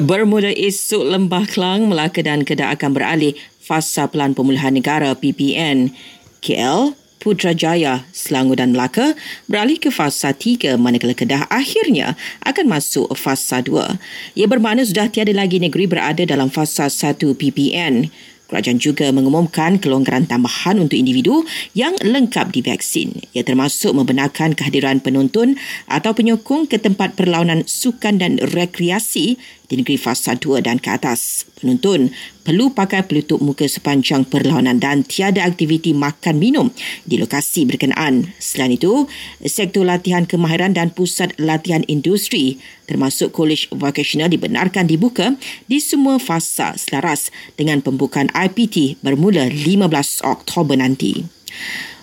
Bermula esok Lembah Kelang, Melaka dan Kedah akan beralih fasa Pelan Pemulihan Negara PPN. KL, Putrajaya, Selangor dan Melaka beralih ke fasa 3 manakala Kedah akhirnya akan masuk fasa 2. Ia bermakna sudah tiada lagi negeri berada dalam fasa 1 PPN. Kerajaan juga mengumumkan kelonggaran tambahan untuk individu yang lengkap divaksin. Ia termasuk membenarkan kehadiran penonton atau penyokong ke tempat perlawanan sukan dan rekreasi di negeri fasa 2 dan ke atas. Penonton perlu pakai pelutup muka sepanjang perlawanan dan tiada aktiviti makan minum di lokasi berkenaan. Selain itu, sektor latihan kemahiran dan pusat latihan industri termasuk kolej vocational dibenarkan dibuka di semua fasa selaras dengan pembukaan IPT bermula 15 Oktober nanti.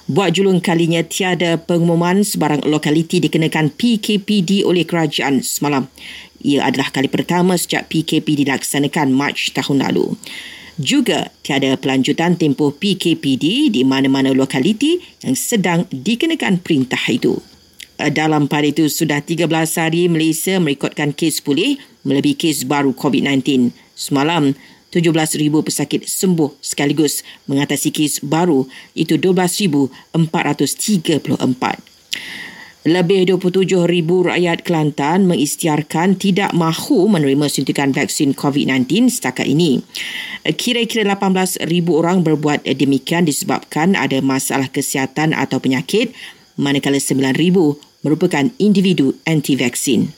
Buat julung kalinya tiada pengumuman sebarang lokaliti dikenakan PKPD oleh kerajaan semalam. Ia adalah kali pertama sejak PKP dilaksanakan Mac tahun lalu. Juga tiada pelanjutan tempoh PKPD di mana-mana lokaliti yang sedang dikenakan perintah itu. Dalam pada itu, sudah 13 hari Malaysia merekodkan kes pulih melebihi kes baru COVID-19. Semalam, 17,000 pesakit sembuh sekaligus mengatasi kes baru itu 12,434. Lebih 27,000 rakyat Kelantan mengisytiharkan tidak mahu menerima suntikan vaksin COVID-19 setakat ini. Kira-kira 18,000 orang berbuat demikian disebabkan ada masalah kesihatan atau penyakit manakala 9,000 merupakan individu anti-vaksin.